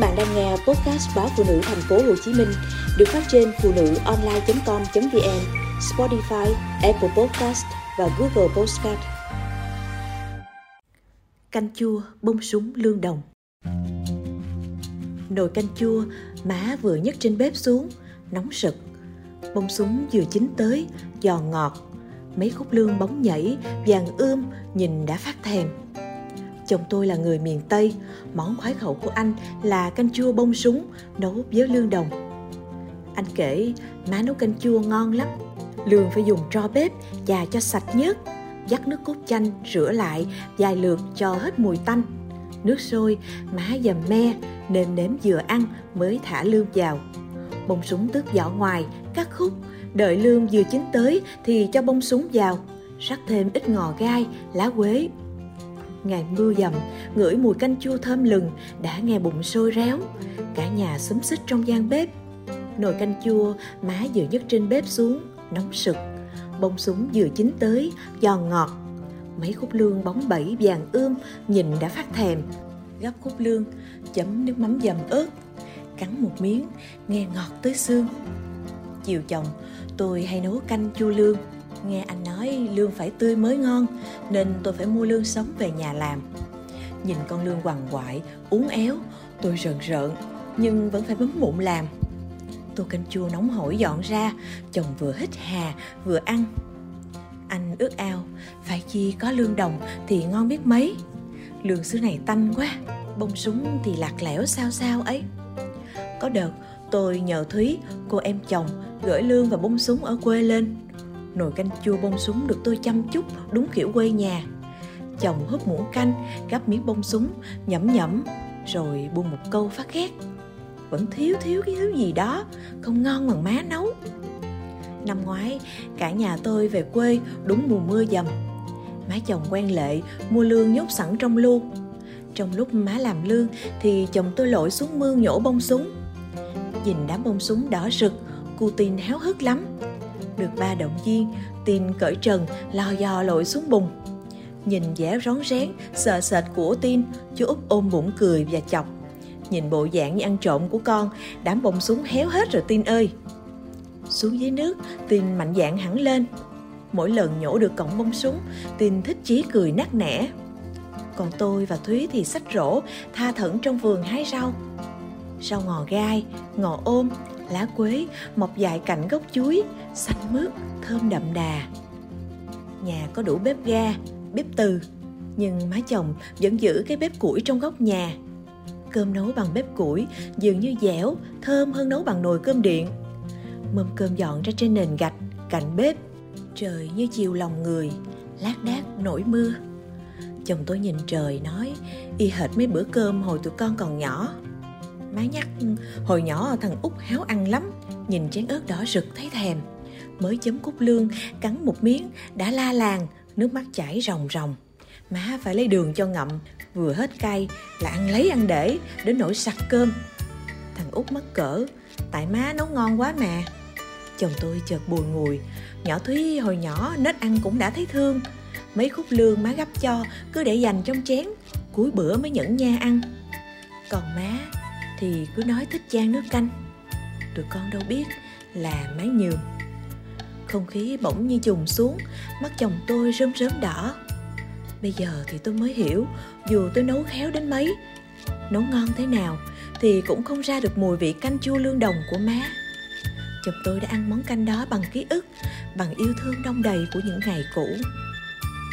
bạn đang nghe podcast báo phụ nữ thành phố Hồ Chí Minh được phát trên phụ nữ online.com.vn, Spotify, Apple Podcast và Google Podcast. Canh chua bông súng lương đồng Nồi canh chua má vừa nhấc trên bếp xuống, nóng sực. Bông súng vừa chín tới, giòn ngọt. Mấy khúc lương bóng nhảy, vàng ươm, nhìn đã phát thèm Chồng tôi là người miền Tây, món khoái khẩu của anh là canh chua bông súng nấu với lương đồng. Anh kể má nấu canh chua ngon lắm. Lương phải dùng tro bếp và cho sạch nhất, dắt nước cốt chanh rửa lại vài lượt cho hết mùi tanh. Nước sôi, má dầm me, nêm nếm vừa ăn mới thả lương vào. Bông súng tước vỏ ngoài, cắt khúc, đợi lương vừa chín tới thì cho bông súng vào, rắc thêm ít ngò gai, lá quế, ngày mưa dầm, ngửi mùi canh chua thơm lừng, đã nghe bụng sôi réo. Cả nhà xúm xích trong gian bếp. Nồi canh chua, má vừa nhấc trên bếp xuống, nóng sực. Bông súng vừa chín tới, giòn ngọt. Mấy khúc lương bóng bẩy vàng ươm, nhìn đã phát thèm. Gấp khúc lương, chấm nước mắm dầm ớt. Cắn một miếng, nghe ngọt tới xương. Chiều chồng, tôi hay nấu canh chua lương nghe anh nói lương phải tươi mới ngon, nên tôi phải mua lương sống về nhà làm. Nhìn con lương quằn quại, uốn éo, tôi rợn rợn, nhưng vẫn phải bấm bụng làm. Tô canh chua nóng hổi dọn ra, chồng vừa hít hà, vừa ăn. Anh ước ao, phải chi có lương đồng thì ngon biết mấy. Lương xứ này tanh quá, bông súng thì lạc lẽo sao sao ấy. Có đợt, tôi nhờ thúy, cô em chồng, gửi lương và bông súng ở quê lên nồi canh chua bông súng được tôi chăm chút, đúng kiểu quê nhà. Chồng húp muỗng canh, gắp miếng bông súng, nhẩm nhẩm, rồi buông một câu phát ghét. Vẫn thiếu thiếu cái thứ gì đó, không ngon bằng má nấu. Năm ngoái, cả nhà tôi về quê đúng mùa mưa dầm. Má chồng quen lệ, mua lương nhốt sẵn trong lu trong lúc má làm lương, thì chồng tôi lội xuống mương nhổ bông súng. Nhìn đám bông súng đỏ rực, cu tin héo hức lắm được ba động viên tin cởi trần, lo dò lội xuống bùn. Nhìn vẻ rón rén, sợ sệt của tin chú út ôm bụng cười và chọc. Nhìn bộ dạng như ăn trộm của con, đám bông súng héo hết rồi tin ơi. Xuống dưới nước tin mạnh dạn hẳn lên. Mỗi lần nhổ được cọng bông súng tin thích chí cười nát nẻ. Còn tôi và thúy thì sách rổ, tha thẩn trong vườn hái rau. Rau ngò gai, ngò ôm lá quế, mọc dài cạnh gốc chuối, xanh mướt, thơm đậm đà. Nhà có đủ bếp ga, bếp từ, nhưng má chồng vẫn giữ cái bếp củi trong góc nhà. Cơm nấu bằng bếp củi, dường như dẻo, thơm hơn nấu bằng nồi cơm điện. Mâm cơm dọn ra trên nền gạch, cạnh bếp. Trời như chiều lòng người, lác đác nổi mưa. Chồng tôi nhìn trời nói, y hệt mấy bữa cơm hồi tụi con còn nhỏ má nhắc. Hồi nhỏ, thằng út héo ăn lắm, nhìn chén ớt đỏ rực thấy thèm. Mới chấm cúc lương, cắn một miếng, đã la làng, nước mắt chảy ròng ròng. Má phải lấy đường cho ngậm, vừa hết cay, là ăn lấy ăn để, đến nỗi sặc cơm. Thằng út mắc cỡ, tại má nấu ngon quá mà. Chồng tôi chợt bùi ngùi, nhỏ thúy, hồi nhỏ nết ăn cũng đã thấy thương. Mấy khúc lương má gấp cho, cứ để dành trong chén, cuối bữa mới nhẫn nha ăn. Còn má thì cứ nói thích chan nước canh. Tụi con đâu biết là má nhường. Không khí bỗng như trùng xuống, mắt chồng tôi rơm rớm đỏ. Bây giờ thì tôi mới hiểu, dù tôi nấu khéo đến mấy, nấu ngon thế nào thì cũng không ra được mùi vị canh chua lương đồng của má. Chồng tôi đã ăn món canh đó bằng ký ức, bằng yêu thương đông đầy của những ngày cũ.